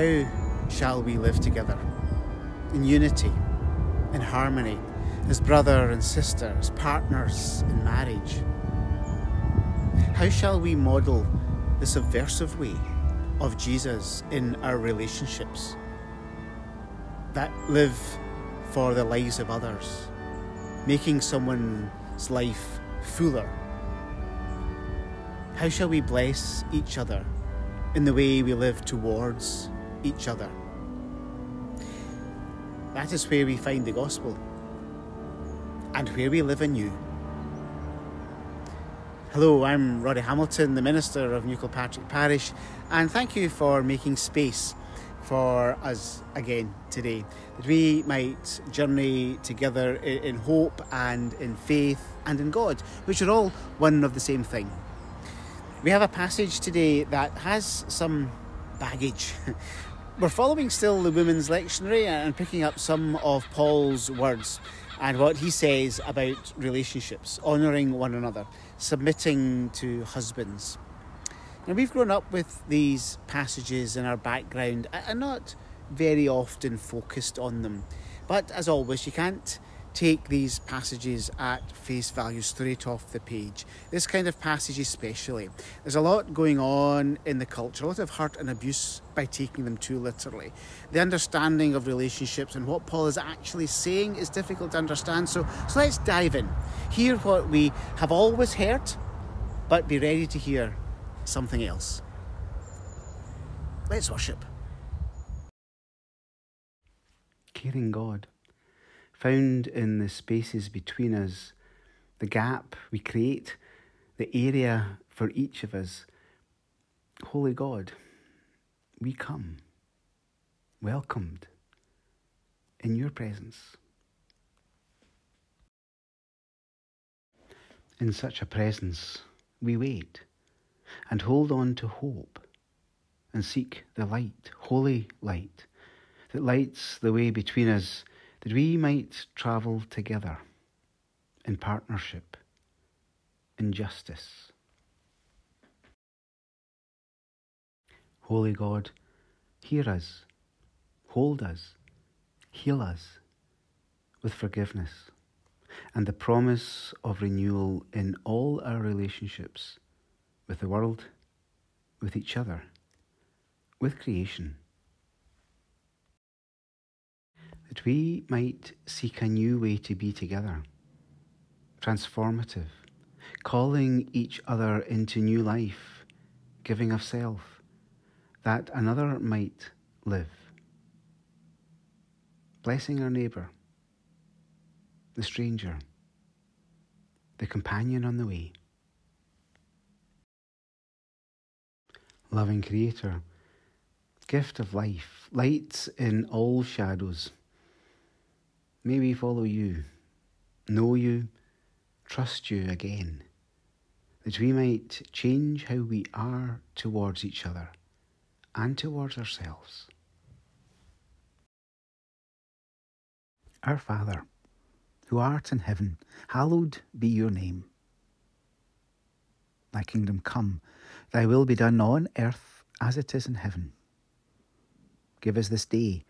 How shall we live together in unity, in harmony, as brother and sister, as partners in marriage? How shall we model the subversive way of Jesus in our relationships that live for the lives of others, making someone's life fuller? How shall we bless each other in the way we live towards each other? That is where we find the gospel and where we live anew. Hello, I'm Roddy Hamilton, the Minister of New Kilpatrick Parish, and thank you for making space for us again today, that we might journey together in hope and in faith and in God, which are all one of the same thing. We have a passage today that has some baggage. We're following still the Women's Lectionary and picking up some of Paul's words and what he says about relationships, honouring one another, submitting to husbands. And we've grown up with these passages in our background and not very often focused on them. But as always, you can't take these passages at face value straight off the page. This kind of passage, especially. There's a lot going on in the culture, a lot of hurt and abuse by taking them too literally. The understanding of relationships and what Paul is actually saying is difficult to understand. So, so let's dive in. Hear what we have always heard, but be ready to hear something else. Let's worship. Caring God, found in the spaces between us, the gap we create, the area for each of us. Holy God, we come, welcomed in your presence. In such a presence, we wait and hold on to hope and seek the light, holy light, that lights the way between us, that we might travel together in partnership, in justice. Holy God, hear us, hold us, heal us with forgiveness and the promise of renewal in all our relationships with the world, with each other, with creation. That we might seek a new way to be together, transformative, calling each other into new life, giving of self, that another might live. Blessing our neighbour, the stranger, the companion on the way. loving Creator, gift of life, light in all shadows. May we follow you, know you, trust you again, that we might change how we are towards each other and towards ourselves. Our Father, who art in heaven, hallowed be your name. Thy kingdom come Thy will be done on earth as it is in heaven. Give us this day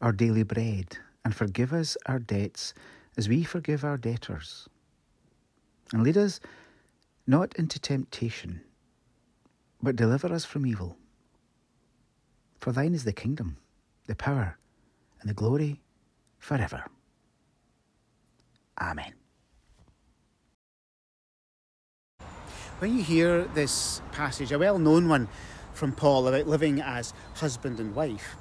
our daily bread, and forgive us our debts as we forgive our debtors. And lead us not into temptation, but deliver us from evil. For thine is the kingdom, the power, and the glory forever. Amen. When you hear this passage, a well known one from Paul about living as husband and wife,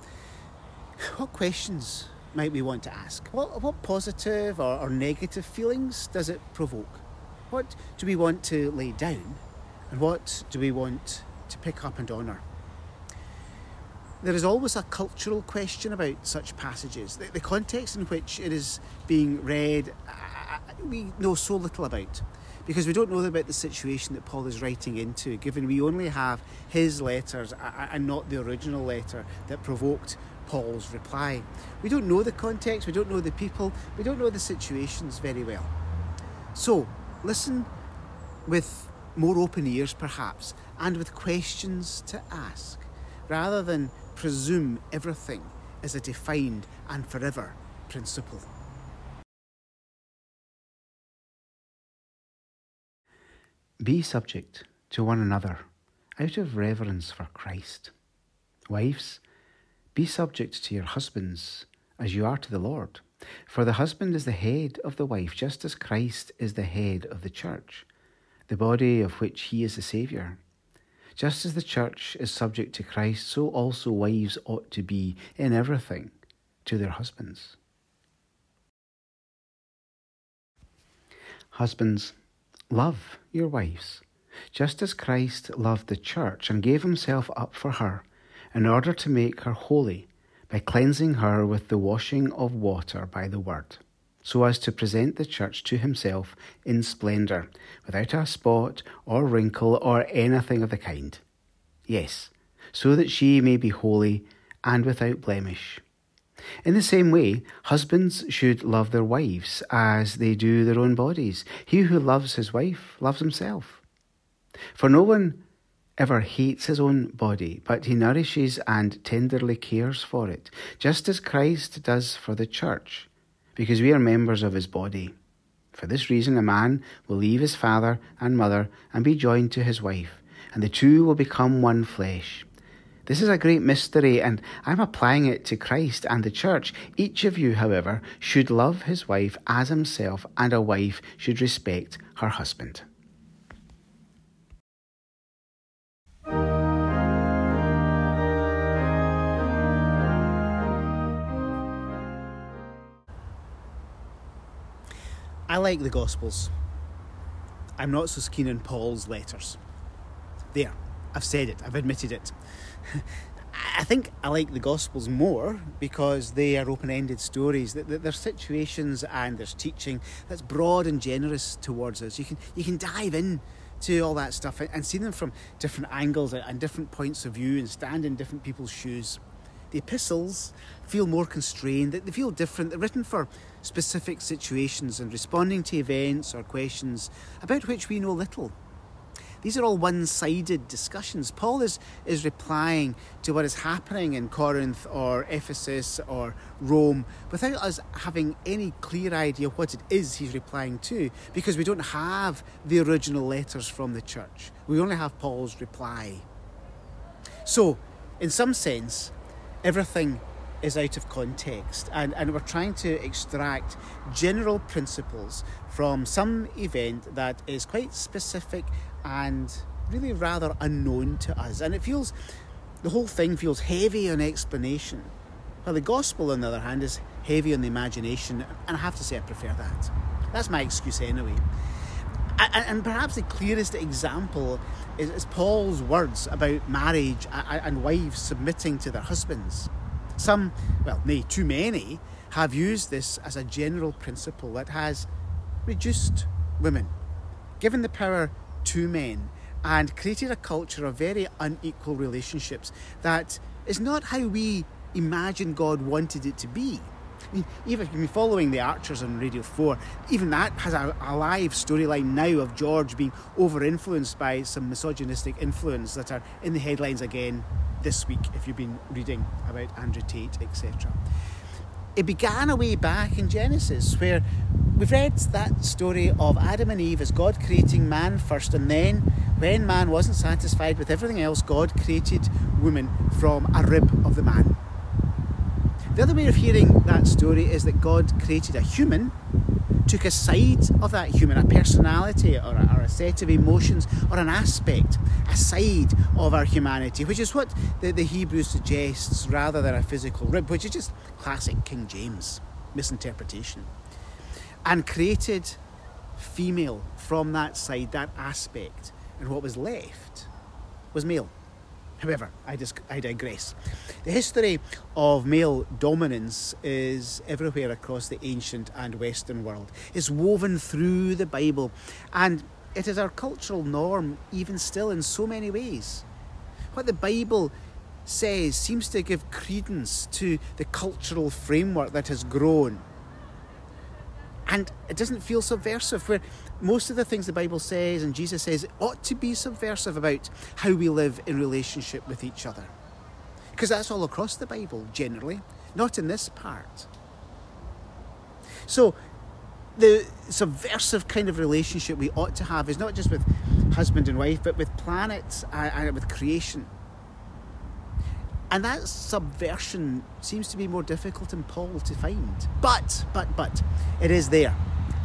what questions might we want to ask? What, what positive or, or negative feelings does it provoke? What do we want to lay down and what do we want to pick up and honour? There is always a cultural question about such passages. The, the context in which it is being read, uh, we know so little about because we don't know about the situation that Paul is writing into, given we only have his letters and not the original letter that provoked Paul's reply. We don't know the context, we don't know the people, we don't know the situations very well. So, listen with more open ears perhaps, and with questions to ask. rather than presume everything is a defined and forever principle. Be subject to one another out of reverence for Christ. Wives, be subject to your husbands as you are to the Lord. For the husband is the head of the wife, just as Christ is the head of the church, the body of which he is the Saviour. Just as the church is subject to Christ, so also wives ought to be in everything to their husbands. Husbands, love your wives, just as Christ loved the church and gave himself up for her, in order to make her holy by cleansing her with the washing of water by the word, so as to present the church to himself in splendour, without a spot or wrinkle or anything of the kind. Yes, so that she may be holy and without blemish. In the same way, husbands should love their wives as they do their own bodies. He who loves his wife loves himself. For no one ever hates his own body, but he nourishes and tenderly cares for it, just as Christ does for the church, because we are members of his body. For this reason, a man will leave his father and mother and be joined to his wife, and the two will become one flesh. This is a great mystery, and I'm applying it to Christ and the church. Each of you, however, should love his wife as himself, and a wife should respect her husband. I like the Gospels. I'm not so keen on Paul's letters. There, I've said it, I've admitted it. I think I like the Gospels more because they are open ended stories. There's situations and there's teaching that's broad and generous towards us. You can, you can dive in to all that stuff and see them from different angles and different points of view and stand in different people's shoes. The epistles feel more constrained, they feel different, they're written for specific situations and responding to events or questions about which we know little. These are all one sided discussions. Paul is, is replying to what is happening in Corinth or Ephesus or Rome without us having any clear idea what it is he's replying to because we don't have the original letters from the church. We only have Paul's reply. So, in some sense, everything is out of context and, and we're trying to extract general principles from some event that is quite specific and really rather unknown to us. And it feels the whole thing feels heavy on explanation. While the gospel on the other hand is heavy on the imagination and i have to say i prefer that. That's my excuse anyway. And, perhaps the clearest example is paul's words about marriage and wives submitting to their husbands. Some, well, nay, too many, have used this as a general principle that has reduced women, given the power to men, and created a culture of very unequal relationships that is not how we imagine God wanted it to be. I mean, even if you've been following the Archers on Radio 4, even that has a, a live storyline now of George being over influenced by some misogynistic influence that are in the headlines again this week if you've been reading about Andrew Tate, etc. It began a way back in Genesis where we've read that story of Adam and Eve as God creating man first, and then when man wasn't satisfied with everything else, God created woman from a rib of the man. The other way of hearing that story is that God created a human took a side of that human, a personality or a, or a, set of emotions or an aspect, a side of our humanity, which is what the, the Hebrew suggests rather than a physical rib, which is just classic King James misinterpretation, and created female from that side, that aspect, and what was left was male. However, I, just, I digress. The history of male dominance is everywhere across the ancient and Western world. It's woven through the Bible, and it is our cultural norm, even still, in so many ways. What the Bible says seems to give credence to the cultural framework that has grown and it doesn't feel subversive, where most of the things the Bible says and Jesus says ought to be subversive about how we live in relationship with each other. Because that's all across the Bible, generally, not in this part. So, the subversive kind of relationship we ought to have is not just with husband and wife, but with planets and with creation. And that subversion seems to be more difficult in Paul to find. But, but, but, it is there.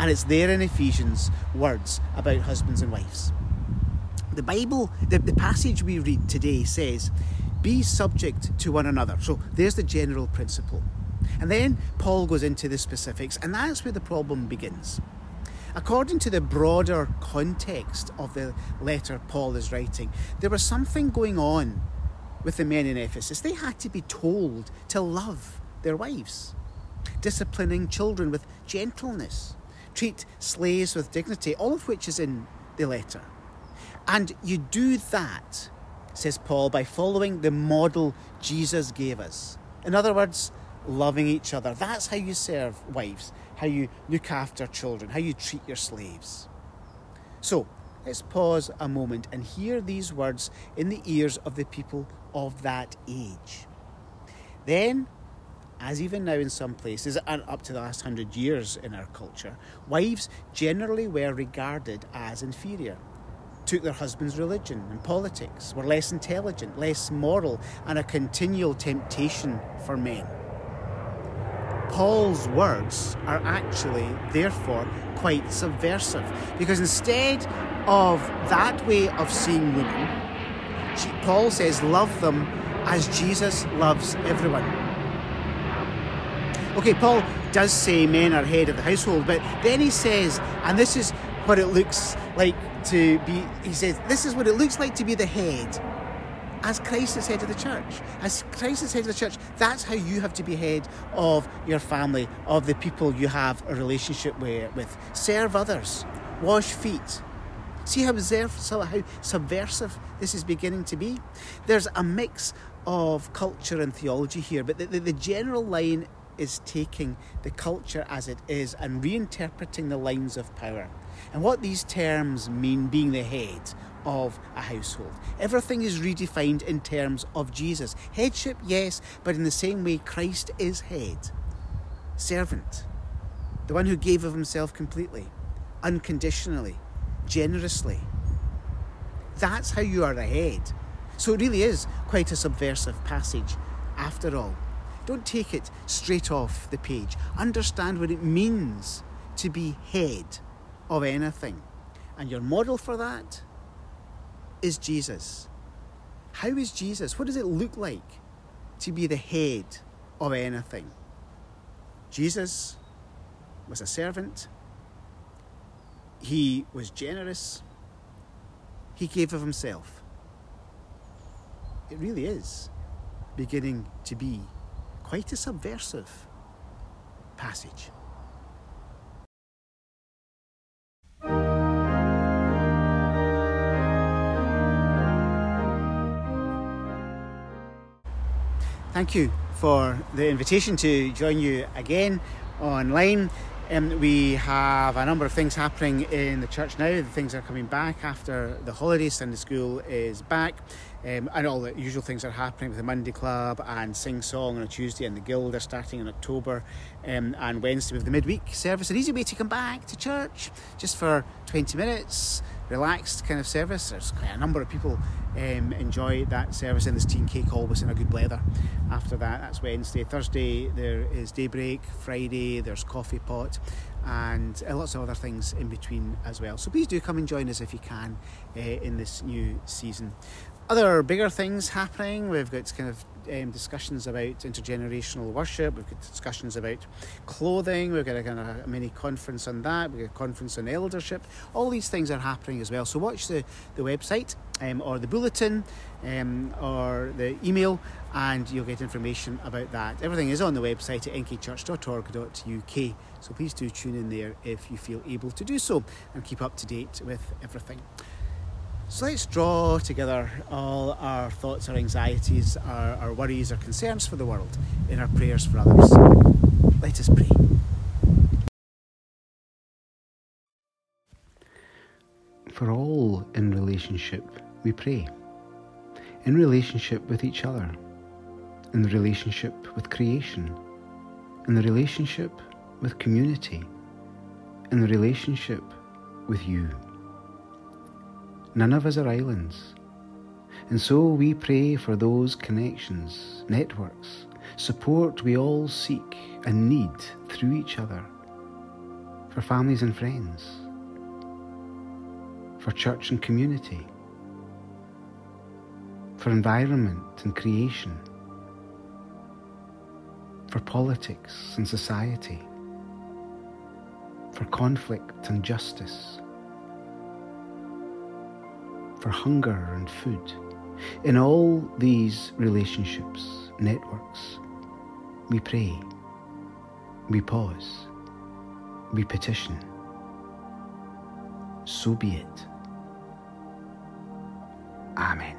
And it's there in Ephesians' words about husbands and wives. The Bible, the, the passage we read today says, be subject to one another. So there's the general principle. And then Paul goes into the specifics, and that's where the problem begins. According to the broader context of the letter Paul is writing, there was something going on with the men in Ephesus. They had to be told to love their wives, disciplining children with gentleness, treat slaves with dignity, all of which is in the letter. And you do that, says Paul, by following the model Jesus gave us. In other words, loving each other. That's how you serve wives, how you look after children, how you treat your slaves. So, let's pause a moment and hear these words in the ears of the people of that age. Then, as even now in some places, and up to the last hundred years in our culture, wives generally were regarded as inferior, took their husband's religion and politics, were less intelligent, less moral, and a continual temptation for men. Paul's words are actually, therefore, quite subversive because instead of that way of seeing women, Paul says, Love them as Jesus loves everyone. Okay, Paul does say men are head of the household, but then he says, and this is what it looks like to be, he says, this is what it looks like to be the head. As Christ is head of the church. As Christ is head of the church, that's how you have to be head of your family, of the people you have a relationship with. Serve others, wash feet, See how, subversive this is beginning to be? There's a mix of culture and theology here, but the, the, the general line is taking the culture as it is and reinterpreting the lines of power. And what these terms mean being the head of a household. Everything is redefined in terms of Jesus. Headship, yes, but in the same way, Christ is head. Servant, the one who gave of himself completely, unconditionally, generously. That's how you are ahead. So it really is quite a subversive passage after all. Don't take it straight off the page. Understand what it means to be head of anything. And your model for that is Jesus. How is Jesus? What does it look like to be the head of anything? Jesus was a servant he was generous. He gave of himself. It really is beginning to be quite a subversive passage. Thank you for the invitation to join you again online. Um, we have a number of things happening in the church now. The things are coming back after the holidays. Sunday school is back, um, and all the usual things are happening with the Monday Club and Sing Song on a Tuesday, and the Guild are starting in October, um, and Wednesday with the midweek service. An easy way to come back to church, just for 20 minutes, relaxed kind of service. There's quite a number of people um, enjoy that service, and there's tea and cake always in a good blether. After that, that's Wednesday. Thursday there is daybreak. Friday there's coffee pot, and uh, lots of other things in between as well. So please do come and join us if you can uh, in this new season. Other bigger things happening. We've got kind of um, discussions about intergenerational worship. We've got discussions about clothing. We've got a kind of a mini conference on that. We've got a conference on eldership. All these things are happening as well. So watch the, the website um, or the bulletin um, or the email and you'll get information about that. Everything is on the website at nkchurch.org.uk. So please do tune in there if you feel able to do so and keep up to date with everything. So let's draw together all our thoughts, our anxieties, our, our worries, our concerns for the world in our prayers for others. Let us pray. For all in relationship, we pray. In relationship with each other, in the relationship with creation, in the relationship with community, in the relationship with you. None of us are islands. And so we pray for those connections, networks, support we all seek and need through each other, for families and friends, for church and community, for environment and creation, for politics and society, for conflict and justice, for hunger and food. In all these relationships, networks, we pray, we pause, we petition. So be it. Amen.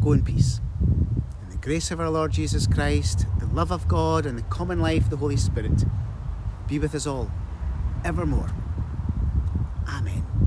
Go in peace. Grace of our Lord Jesus Christ, the love of God, and the common life of the Holy Spirit be with us all evermore. Amen.